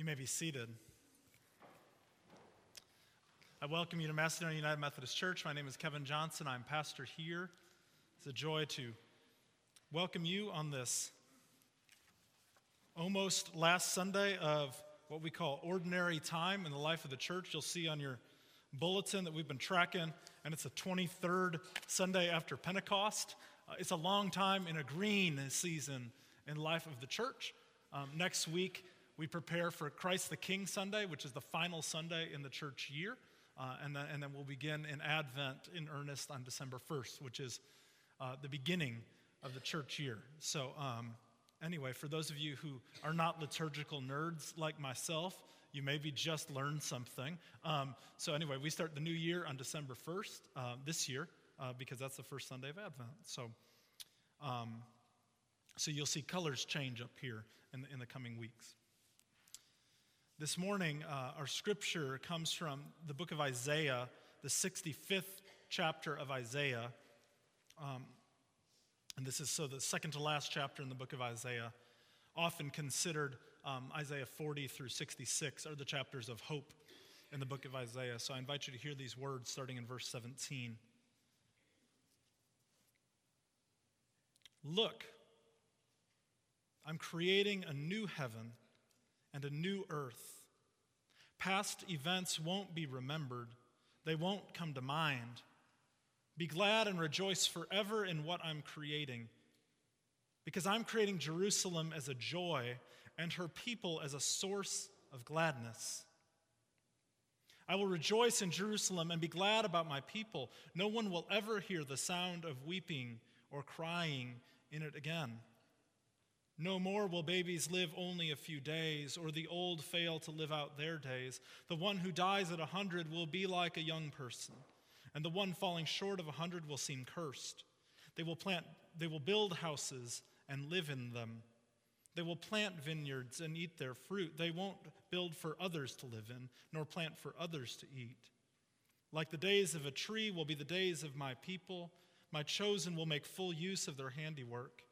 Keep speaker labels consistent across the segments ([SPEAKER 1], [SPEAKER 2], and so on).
[SPEAKER 1] You may be seated. I welcome you to Macedonia United Methodist Church. My name is Kevin Johnson. I'm pastor here. It's a joy to welcome you on this almost last Sunday of what we call ordinary time in the life of the church. You'll see on your bulletin that we've been tracking, and it's the 23rd Sunday after Pentecost. Uh, it's a long time in a green season in life of the church. Um, next week, we prepare for Christ the King Sunday, which is the final Sunday in the church year. Uh, and, then, and then we'll begin in Advent in earnest on December 1st, which is uh, the beginning of the church year. So, um, anyway, for those of you who are not liturgical nerds like myself, you maybe just learned something. Um, so, anyway, we start the new year on December 1st uh, this year uh, because that's the first Sunday of Advent. So, um, so you'll see colors change up here in the, in the coming weeks. This morning, uh, our scripture comes from the book of Isaiah, the 65th chapter of Isaiah. Um, and this is so the second to last chapter in the book of Isaiah, often considered um, Isaiah 40 through 66 are the chapters of hope in the book of Isaiah. So I invite you to hear these words starting in verse 17. Look, I'm creating a new heaven and a new earth. Past events won't be remembered, they won't come to mind. Be glad and rejoice forever in what I'm creating, because I'm creating Jerusalem as a joy and her people as a source of gladness. I will rejoice in Jerusalem and be glad about my people. No one will ever hear the sound of weeping or crying in it again. No more will babies live only a few days, or the old fail to live out their days. The one who dies at a hundred will be like a young person, and the one falling short of a hundred will seem cursed. They will plant, they will build houses and live in them. They will plant vineyards and eat their fruit. They won't build for others to live in, nor plant for others to eat. Like the days of a tree will be the days of my people. My chosen will make full use of their handiwork.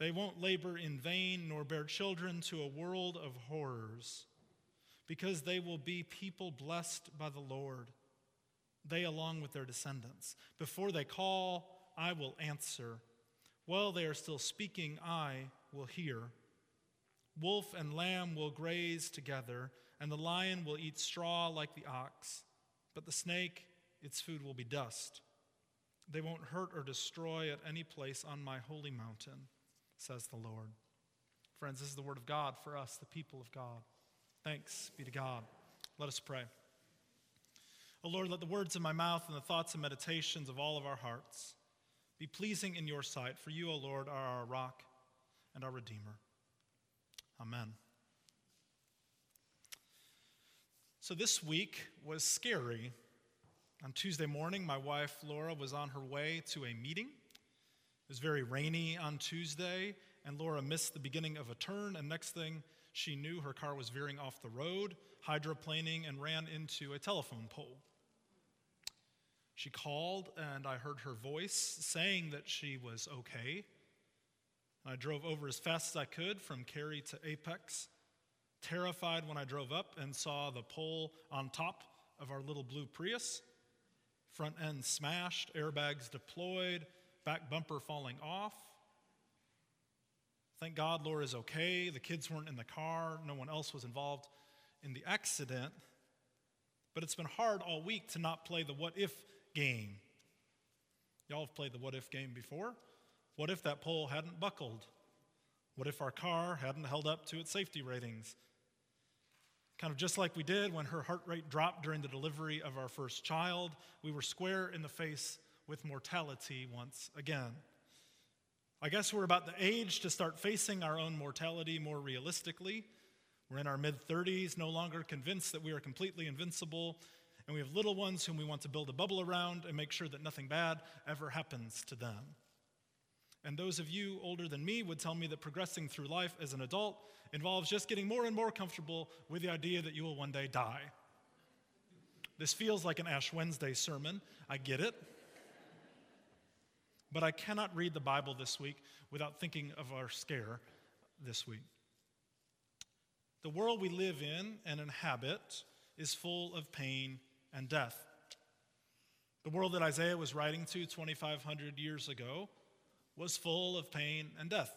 [SPEAKER 1] They won't labor in vain nor bear children to a world of horrors, because they will be people blessed by the Lord, they along with their descendants. Before they call, I will answer. While they are still speaking, I will hear. Wolf and lamb will graze together, and the lion will eat straw like the ox, but the snake, its food will be dust. They won't hurt or destroy at any place on my holy mountain says the Lord. Friends, this is the word of God for us, the people of God. Thanks be to God. Let us pray. O Lord, let the words of my mouth and the thoughts and meditations of all of our hearts be pleasing in your sight, for you, O Lord, are our rock and our Redeemer. Amen. So this week was scary. On Tuesday morning, my wife Laura was on her way to a meeting was very rainy on Tuesday, and Laura missed the beginning of a turn, and next thing she knew, her car was veering off the road, hydroplaning, and ran into a telephone pole. She called, and I heard her voice saying that she was okay. I drove over as fast as I could from Cary to Apex, terrified when I drove up and saw the pole on top of our little blue Prius, front end smashed, airbags deployed, back bumper falling off. Thank God Laura is okay. The kids weren't in the car, no one else was involved in the accident. But it's been hard all week to not play the what if game. Y'all have played the what if game before. What if that pole hadn't buckled? What if our car hadn't held up to its safety ratings? Kind of just like we did when her heart rate dropped during the delivery of our first child, we were square in the face with mortality once again. I guess we're about the age to start facing our own mortality more realistically. We're in our mid 30s, no longer convinced that we are completely invincible, and we have little ones whom we want to build a bubble around and make sure that nothing bad ever happens to them. And those of you older than me would tell me that progressing through life as an adult involves just getting more and more comfortable with the idea that you will one day die. This feels like an Ash Wednesday sermon. I get it. But I cannot read the Bible this week without thinking of our scare this week. The world we live in and inhabit is full of pain and death. The world that Isaiah was writing to 2,500 years ago was full of pain and death.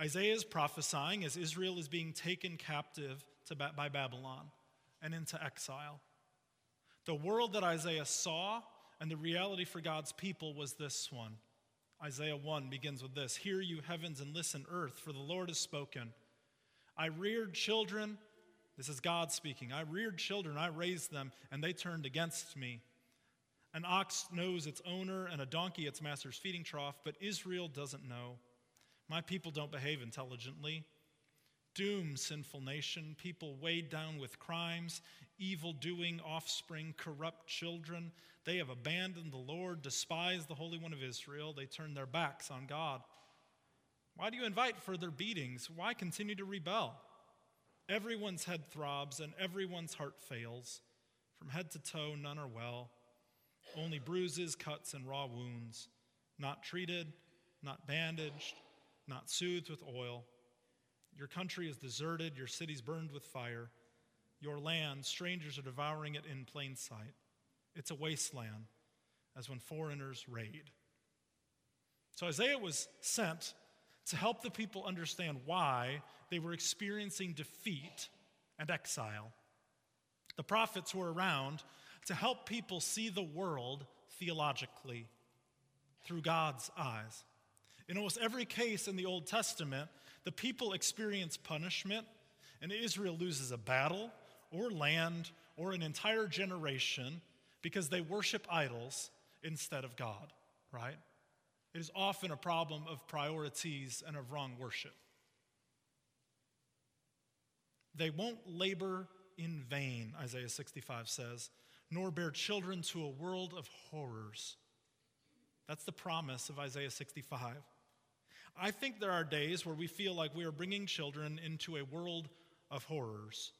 [SPEAKER 1] Isaiah is prophesying as Israel is being taken captive by Babylon and into exile. The world that Isaiah saw and the reality for God's people was this one. Isaiah 1 begins with this Hear you, heavens, and listen, earth, for the Lord has spoken. I reared children, this is God speaking. I reared children, I raised them, and they turned against me. An ox knows its owner, and a donkey its master's feeding trough, but Israel doesn't know. My people don't behave intelligently. Doom, sinful nation, people weighed down with crimes, evil doing offspring, corrupt children. They have abandoned the Lord, despised the Holy One of Israel. They turn their backs on God. Why do you invite further beatings? Why continue to rebel? Everyone's head throbs and everyone's heart fails. From head to toe, none are well. Only bruises, cuts, and raw wounds, not treated, not bandaged, not soothed with oil. Your country is deserted, your cities burned with fire. Your land, strangers are devouring it in plain sight. It's a wasteland, as when foreigners raid. So Isaiah was sent to help the people understand why they were experiencing defeat and exile. The prophets were around to help people see the world theologically through God's eyes. In almost every case in the Old Testament, the people experience punishment, and Israel loses a battle or land or an entire generation because they worship idols instead of God, right? It is often a problem of priorities and of wrong worship. They won't labor in vain, Isaiah 65 says, nor bear children to a world of horrors. That's the promise of Isaiah 65. I think there are days where we feel like we are bringing children into a world of horrors.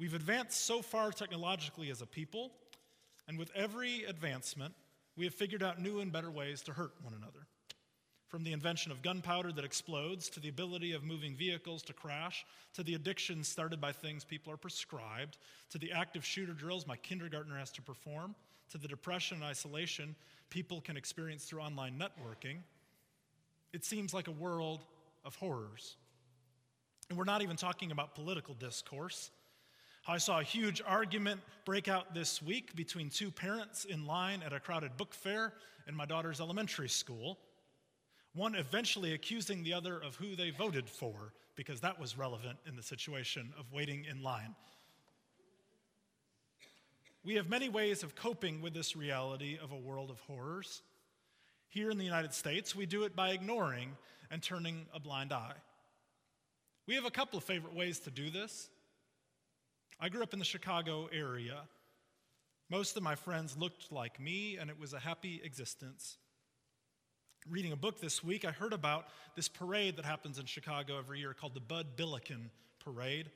[SPEAKER 1] We've advanced so far technologically as a people, and with every advancement, we have figured out new and better ways to hurt one another. From the invention of gunpowder that explodes, to the ability of moving vehicles to crash, to the addictions started by things people are prescribed, to the active shooter drills my kindergartner has to perform, to the depression and isolation people can experience through online networking, it seems like a world of horrors. And we're not even talking about political discourse. I saw a huge argument break out this week between two parents in line at a crowded book fair in my daughter's elementary school. One eventually accusing the other of who they voted for, because that was relevant in the situation of waiting in line. We have many ways of coping with this reality of a world of horrors. Here in the United States, we do it by ignoring and turning a blind eye. We have a couple of favorite ways to do this. I grew up in the Chicago area. Most of my friends looked like me, and it was a happy existence. Reading a book this week, I heard about this parade that happens in Chicago every year called the Bud Billiken Parade.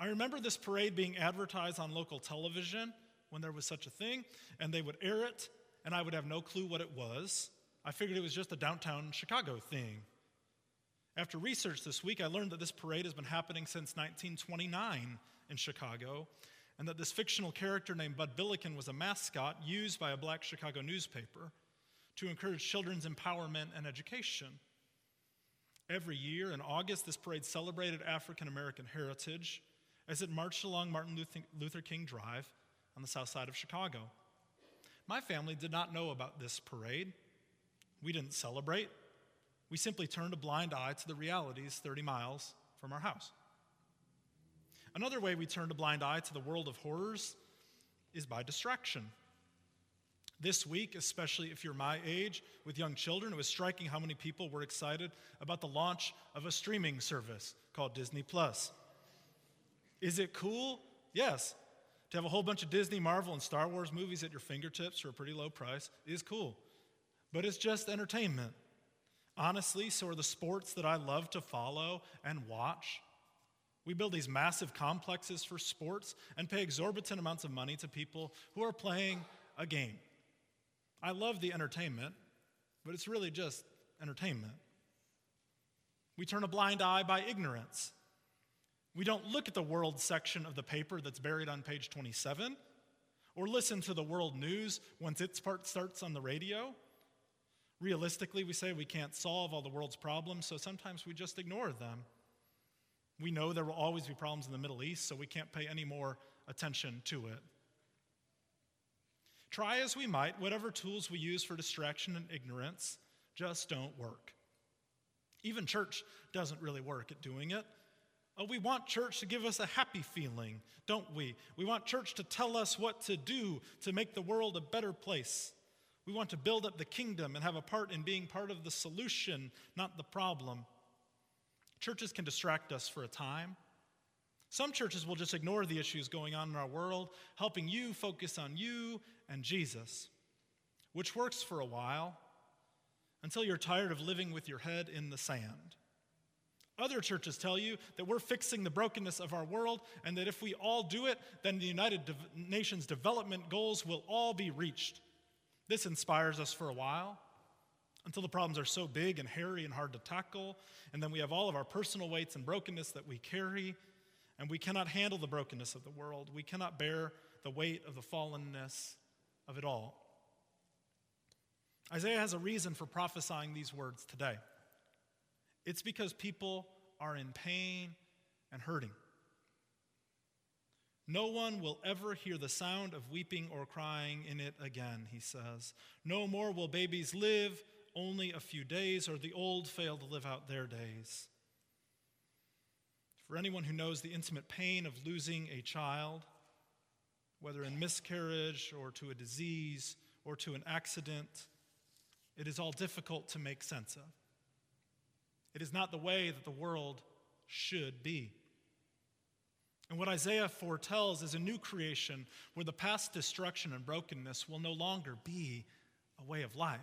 [SPEAKER 1] I remember this parade being advertised on local television when there was such a thing, and they would air it, and I would have no clue what it was. I figured it was just a downtown Chicago thing. After research this week, I learned that this parade has been happening since 1929 in Chicago, and that this fictional character named Bud Billiken was a mascot used by a black Chicago newspaper to encourage children's empowerment and education. Every year in August, this parade celebrated African American heritage as it marched along Martin Luther King Drive on the south side of Chicago. My family did not know about this parade. We didn't celebrate. We simply turned a blind eye to the realities 30 miles from our house. Another way we turn a blind eye to the world of horrors is by distraction. This week, especially if you're my age with young children, it was striking how many people were excited about the launch of a streaming service called Disney Plus. Is it cool? Yes. To have a whole bunch of Disney, Marvel, and Star Wars movies at your fingertips for a pretty low price is cool. But it's just entertainment. Honestly, so are the sports that I love to follow and watch. We build these massive complexes for sports and pay exorbitant amounts of money to people who are playing a game. I love the entertainment, but it's really just entertainment. We turn a blind eye by ignorance. We don't look at the world section of the paper that's buried on page 27 or listen to the world news once its part starts on the radio. Realistically, we say we can't solve all the world's problems, so sometimes we just ignore them. We know there will always be problems in the Middle East, so we can't pay any more attention to it. Try as we might, whatever tools we use for distraction and ignorance just don't work. Even church doesn't really work at doing it. Oh, we want church to give us a happy feeling, don't we? We want church to tell us what to do to make the world a better place. We want to build up the kingdom and have a part in being part of the solution, not the problem. Churches can distract us for a time. Some churches will just ignore the issues going on in our world, helping you focus on you and Jesus, which works for a while until you're tired of living with your head in the sand. Other churches tell you that we're fixing the brokenness of our world and that if we all do it, then the United Nations development goals will all be reached. This inspires us for a while until the problems are so big and hairy and hard to tackle, and then we have all of our personal weights and brokenness that we carry, and we cannot handle the brokenness of the world. We cannot bear the weight of the fallenness of it all. Isaiah has a reason for prophesying these words today. It's because people are in pain and hurting. No one will ever hear the sound of weeping or crying in it again, he says. No more will babies live only a few days, or the old fail to live out their days. For anyone who knows the intimate pain of losing a child, whether in miscarriage or to a disease or to an accident, it is all difficult to make sense of. It is not the way that the world should be. And what Isaiah foretells is a new creation where the past destruction and brokenness will no longer be a way of life.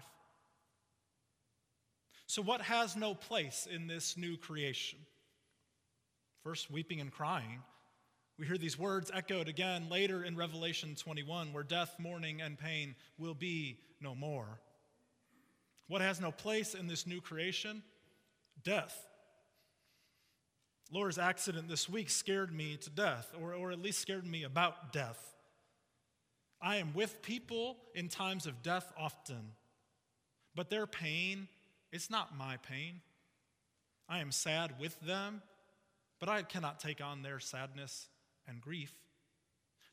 [SPEAKER 1] So, what has no place in this new creation? First, weeping and crying. We hear these words echoed again later in Revelation 21, where death, mourning, and pain will be no more. What has no place in this new creation? Death. Laura's accident this week scared me to death, or, or at least scared me about death. I am with people in times of death often, but their pain, it's not my pain. I am sad with them, but I cannot take on their sadness and grief.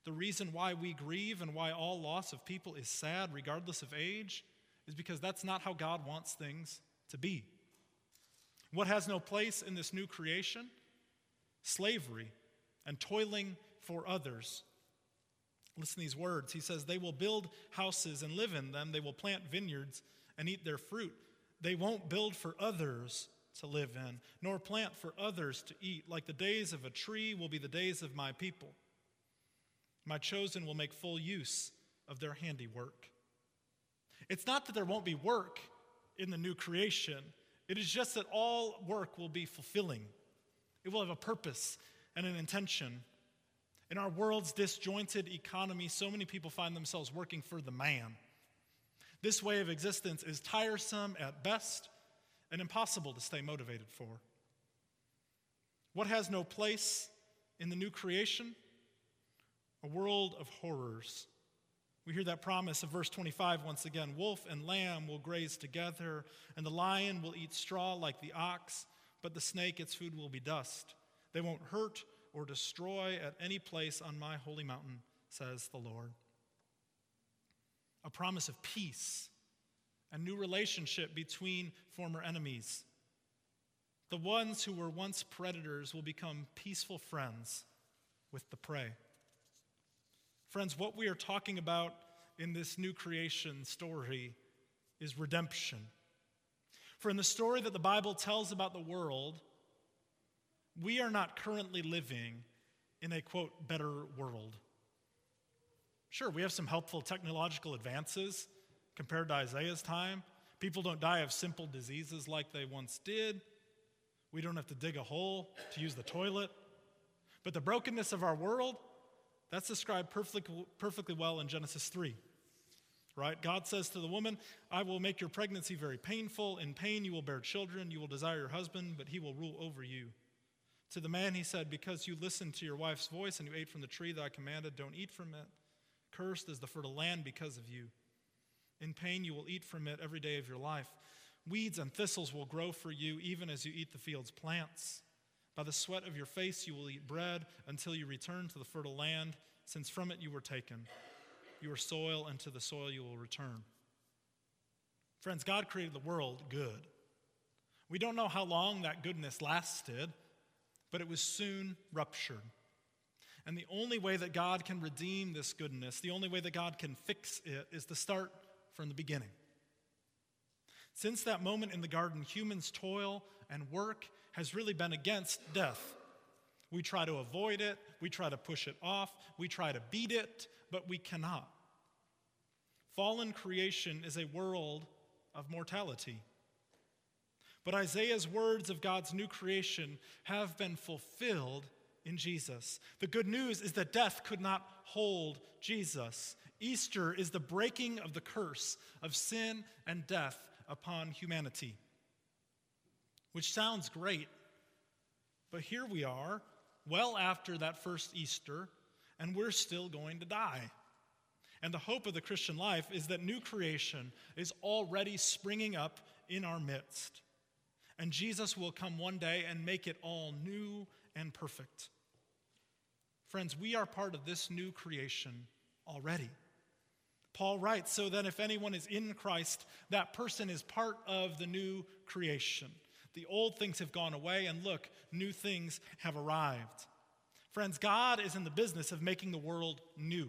[SPEAKER 1] The reason why we grieve and why all loss of people is sad, regardless of age, is because that's not how God wants things to be. What has no place in this new creation? slavery, and toiling for others. Listen to these words. He says, They will build houses and live in them. They will plant vineyards and eat their fruit. They won't build for others to live in, nor plant for others to eat. Like the days of a tree will be the days of my people. My chosen will make full use of their handiwork. It's not that there won't be work in the new creation, it is just that all work will be fulfilling. It will have a purpose and an intention. In our world's disjointed economy, so many people find themselves working for the man. This way of existence is tiresome at best and impossible to stay motivated for. What has no place in the new creation? A world of horrors. We hear that promise of verse 25 once again Wolf and lamb will graze together, and the lion will eat straw like the ox but the snake, its food will be dust. They won't hurt or destroy at any place on my holy mountain, says the Lord. A promise of peace, a new relationship between former enemies. The ones who were once predators will become peaceful friends with the prey. Friends, what we are talking about in this new creation story is redemption. For in the story that the Bible tells about the world, we are not currently living in a quote, better world. Sure, we have some helpful technological advances compared to Isaiah's time. People don't die of simple diseases like they once did. We don't have to dig a hole to use the toilet. But the brokenness of our world, that's described perfectly, perfectly well in Genesis 3 right? God says to the woman, I will make your pregnancy very painful. In pain, you will bear children. You will desire your husband, but he will rule over you. To the man he said, Because you listened to your wife's voice and you ate from the tree that I commanded, don't eat from it. Cursed is the fertile land because of you. In pain you will eat from it every day of your life. Weeds and thistles will grow for you, even as you eat the field's plants. By the sweat of your face you will eat bread until you return to the fertile land, since from it you were taken. You are soil, and to the soil you will return. Friends, God created the world good. We don't know how long that goodness lasted, but it was soon ruptured. And the only way that God can redeem this goodness, the only way that God can fix it, is to start from the beginning. Since that moment in the garden, humans' toil and work has really been against death. We try to avoid it, we try to push it off, we try to beat it, but we cannot. Fallen creation is a world of mortality. But Isaiah's words of God's new creation have been fulfilled in Jesus. The good news is that death could not hold Jesus. Easter is the breaking of the curse of sin and death upon humanity. Which sounds great, but here we are, well after that first Easter, and we're still going to die. And the hope of the Christian life is that new creation is already springing up in our midst. And Jesus will come one day and make it all new and perfect. Friends, we are part of this new creation already. Paul writes, So then, if anyone is in Christ, that person is part of the new creation. The old things have gone away, and look, new things have arrived. Friends, God is in the business of making the world new.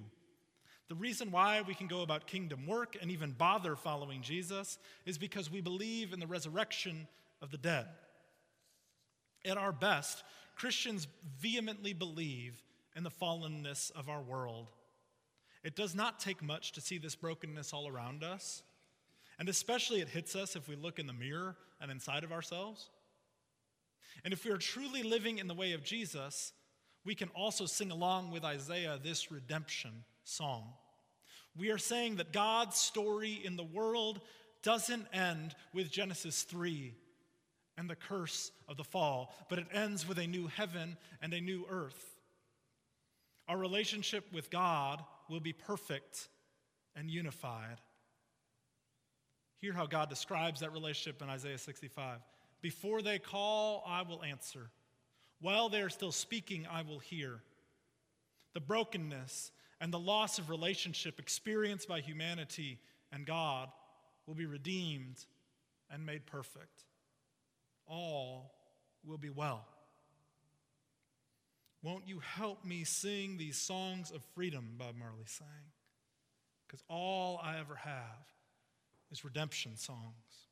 [SPEAKER 1] The reason why we can go about kingdom work and even bother following Jesus is because we believe in the resurrection of the dead. At our best, Christians vehemently believe in the fallenness of our world. It does not take much to see this brokenness all around us, and especially it hits us if we look in the mirror and inside of ourselves. And if we are truly living in the way of Jesus, we can also sing along with Isaiah this redemption song. We are saying that God's story in the world doesn't end with Genesis 3 and the curse of the fall, but it ends with a new heaven and a new earth. Our relationship with God will be perfect and unified. Hear how God describes that relationship in Isaiah 65. Before they call, I will answer. While they are still speaking, I will hear. The brokenness and the loss of relationship experienced by humanity and God will be redeemed and made perfect. All will be well. Won't you help me sing these songs of freedom, Bob Marley sang? Because all I ever have is redemption songs.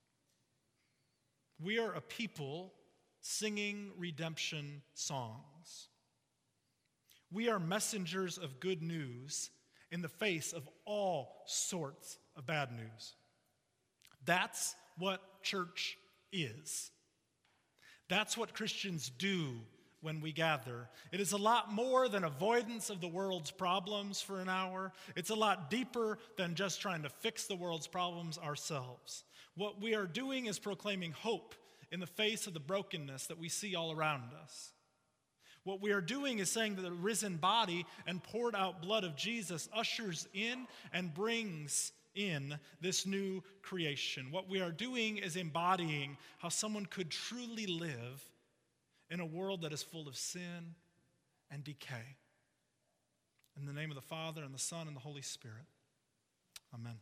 [SPEAKER 1] We are a people singing redemption songs. We are messengers of good news in the face of all sorts of bad news. That's what church is. That's what Christians do when we gather. It is a lot more than avoidance of the world's problems for an hour. It's a lot deeper than just trying to fix the world's problems ourselves. What we are doing is proclaiming hope in the face of the brokenness that we see all around us. What we are doing is saying that the risen body and poured out blood of Jesus ushers in and brings in this new creation. What we are doing is embodying how someone could truly live in a world that is full of sin and decay. In the name of the Father, and the Son, and the Holy Spirit. Amen.